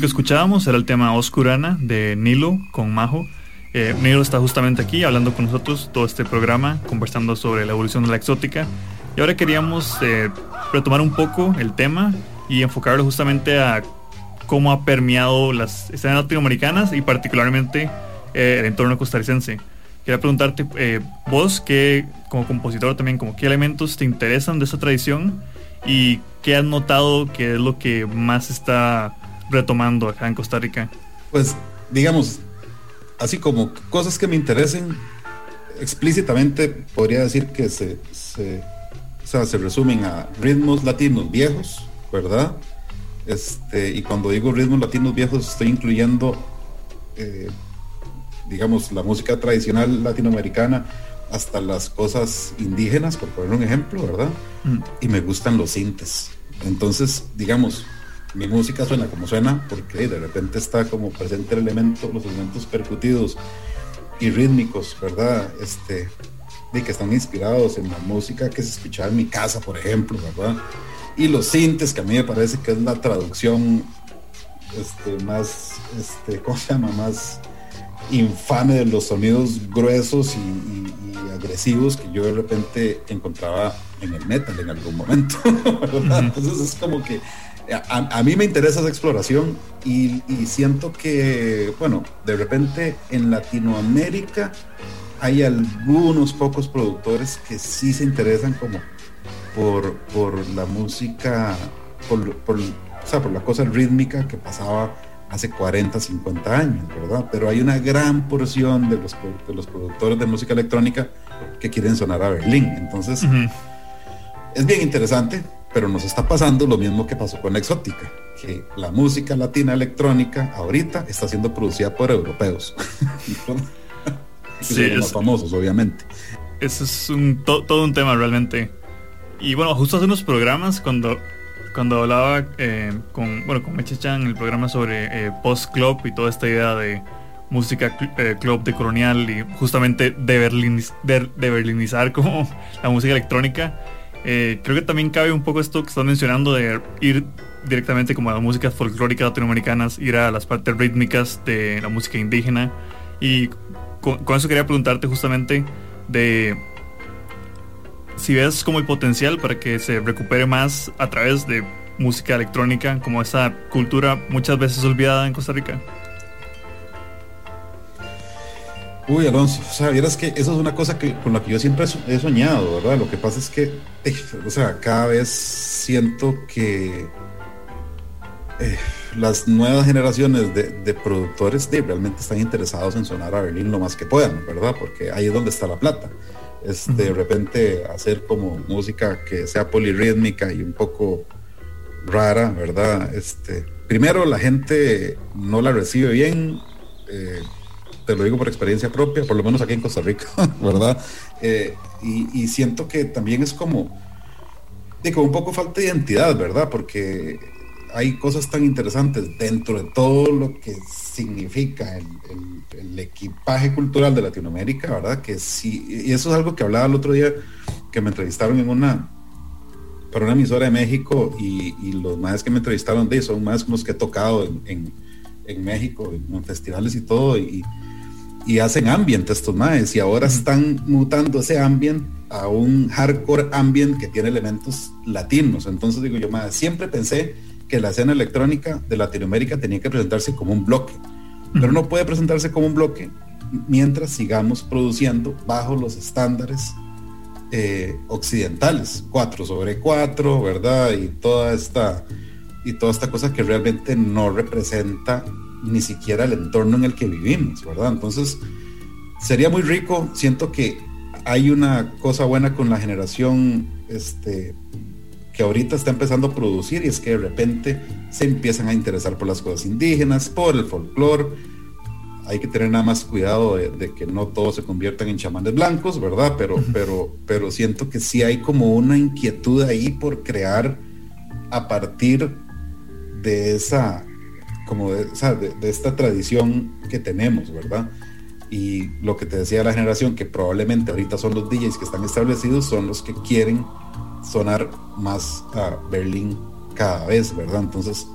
Que escuchábamos era el tema Oscurana de Nilo con Majo. Eh, Nilo está justamente aquí hablando con nosotros todo este programa, conversando sobre la evolución de la exótica. Y ahora queríamos eh, retomar un poco el tema y enfocarlo justamente a cómo ha permeado las escenas latinoamericanas y particularmente eh, el entorno costarricense. Quería preguntarte, eh, vos, que como compositor también, como qué elementos te interesan de esa tradición y qué has notado que es lo que más está retomando acá en Costa Rica. Pues, digamos, así como cosas que me interesen, explícitamente podría decir que se, se, se resumen a ritmos latinos viejos, ¿verdad? Este, y cuando digo ritmos latinos viejos, estoy incluyendo, eh, digamos, la música tradicional latinoamericana hasta las cosas indígenas, por poner un ejemplo, ¿verdad? Mm. Y me gustan los sintes. Entonces, digamos, mi música suena como suena porque de repente está como presente el elemento, los elementos percutidos y rítmicos, ¿verdad? Este, de que están inspirados en la música que se escuchaba en mi casa, por ejemplo, ¿verdad? y los sintes, que a mí me parece que es la traducción este, más, este, ¿cómo se llama? Más infame de los sonidos gruesos y, agresivos que yo de repente encontraba en el metal en algún momento. Entonces es como que a, mí me interesa esa exploración y, y, siento que, bueno, de repente en Latinoamérica hay algunos pocos productores que sí se interesan como por, la música, por, por, por la cosa rítmica que pasaba hace 40, 50 años, ¿verdad? Pero hay una gran porción de los, de los productores de música electrónica que quieren sonar a Berlín. Entonces, es bien interesante, pero nos está pasando lo mismo que pasó con exótica, que la música latina electrónica ahorita está siendo producida por europeos. sí, los famosos, obviamente. Eso es un, todo un tema realmente. Y bueno, justo hace unos programas cuando, cuando hablaba eh, con, bueno, con Meche Chan en el programa sobre eh, post-club y toda esta idea de música eh, club de colonial y justamente de, de, berlinizar como la música electrónica, creo que también cabe un poco esto que estás mencionando de ir directamente como a las músicas folclóricas latinoamericanas, ir a las partes rítmicas de la música indígena. Y con eso quería preguntarte justamente de si ves como el potencial para que se recupere más a través de música electrónica, como esa cultura muchas veces olvidada en Costa Rica. Uy, Alonso, o sea, vieras que eso es una cosa que, con la que yo siempre he soñado, ¿verdad? Lo que pasa es que, eh, o sea, cada vez siento que eh, las nuevas generaciones de, productores realmente están interesados en sonar a Berlín lo más que puedan, ¿verdad? Porque ahí es donde está la plata este, de repente hacer como música que sea polirrítmica y un poco rara, ¿verdad? Este, primero la gente no la recibe bien, eh, te lo digo por experiencia propia, por lo menos aquí en Costa Rica, ¿verdad? Eh, y, siento que también es como, digo, un poco falta de identidad, ¿verdad? Porque hay cosas tan interesantes dentro de todo lo que significa el, equipaje cultural de Latinoamérica, ¿verdad? Que sí, y eso es algo que hablaba el otro día, que me entrevistaron en una, para una emisora de México y, los más que me entrevistaron de son más los que he tocado en, México, en, festivales y todo, y, hacen ambient estos más, y ahora están mutando ese ambient a un hardcore ambient que tiene elementos latinos. Entonces digo yo, más siempre pensé que la escena electrónica de Latinoamérica tenía que presentarse como un bloque, pero no puede presentarse como un bloque mientras sigamos produciendo bajo los estándares eh, occidentales, 4 sobre 4, ¿verdad? Y toda esta y toda esta cosa que realmente no representa ni siquiera el entorno en el que vivimos, ¿verdad? Entonces, sería muy rico, siento que hay una cosa buena con la generación este, que ahorita está empezando a producir y es que de repente se empiezan a interesar por las cosas indígenas, por el folclore. Hay que tener nada más cuidado de, que no todos se conviertan en chamanes blancos, ¿verdad? Pero, pero, pero siento que sí hay como una inquietud ahí por crear a partir de esa, como de, esta tradición que tenemos, ¿verdad? Y lo que te decía la generación, que probablemente ahorita son los DJs que están establecidos, son los que quieren sonar más a Berlín cada vez, ¿verdad? Entonces,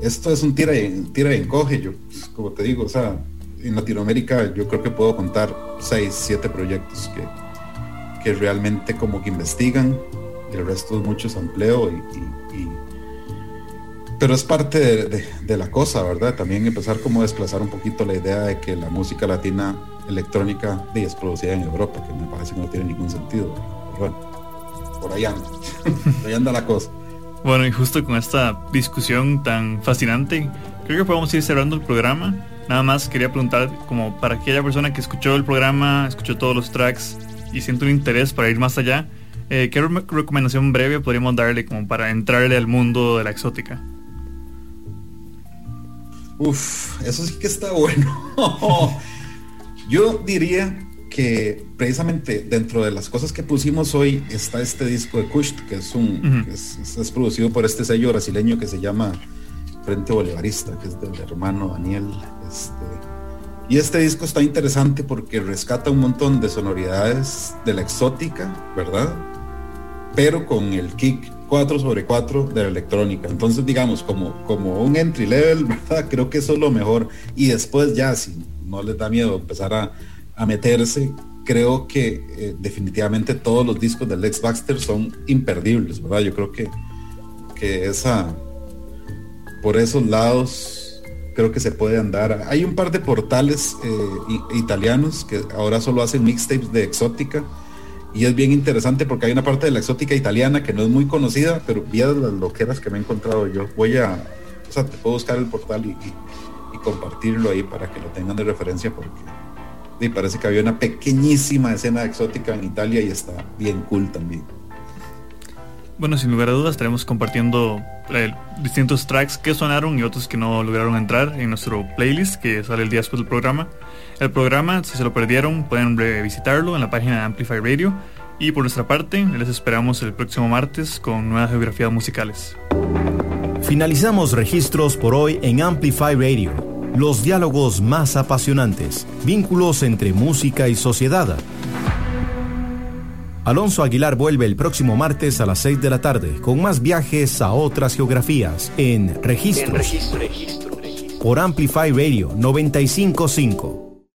esto es un tira y, tira y encoge, yo, pues, como te digo, o sea, en Latinoamérica yo creo que puedo contar 6, 7 proyectos que, que realmente como que investigan, y el resto es mucho sampleo y, pero es parte de, la cosa, ¿verdad? También empezar como a desplazar un poquito la idea de que la música latina electrónica es producida en Europa, que me parece que no tiene ningún sentido. bueno, por ahí anda, por ahí anda la cosa. Bueno, y justo con esta discusión tan fascinante, creo que podemos ir cerrando el programa. Nada más quería preguntar, como para aquella persona que escuchó el programa, escuchó todos los tracks y siente un interés para ir más allá, eh, ¿qué recomendación breve podríamos darle como para entrarle al mundo de la exótica? Uf, eso sí que está bueno. Yo diría que precisamente dentro de las cosas que pusimos hoy está este disco de Kush, que es un es, producido por este sello brasileño que se llama Frente Bolivarista, que es del hermano Daniel. Este, y este disco está interesante porque rescata un montón de sonoridades de la exótica, ¿verdad? Pero con el kick 4 sobre 4 de la electrónica. Entonces, digamos, como, como un entry level. Creo que eso es lo mejor. Y después ya, si no les da miedo empezar a a meterse. Creo que eh, definitivamente todos los discos de Lex Baxter son imperdibles, ¿verdad? Yo creo que, que esa, por esos lados, creo que se puede andar. Hay un par de portales eh, italianos que ahora solo hacen mixtapes de exótica. Y es bien interesante porque hay una parte de la exótica italiana que no es muy conocida, pero vía las loqueras que me he encontrado yo. Voy a, o sea, te puedo buscar el portal y, y compartirlo ahí para que lo tengan de referencia porque y parece que había una pequeñísima escena exótica en Italia y está bien cool también. Bueno, sin lugar a dudas estaremos compartiendo eh, distintos tracks que sonaron y otros que no lograron entrar en nuestro playlist que sale el día después del programa. El programa, si se lo perdieron, pueden revisitarlo en la página de Amplify Radio. Y por nuestra parte, les esperamos el próximo martes con nuevas geografías musicales. Finalizamos registros por hoy en Amplify Radio los diálogos más apasionantes, vínculos entre música y sociedad. Alonso Aguilar vuelve el próximo martes a las 6 de la tarde con más viajes a otras geografías en Registros. Por Amplify Radio 955.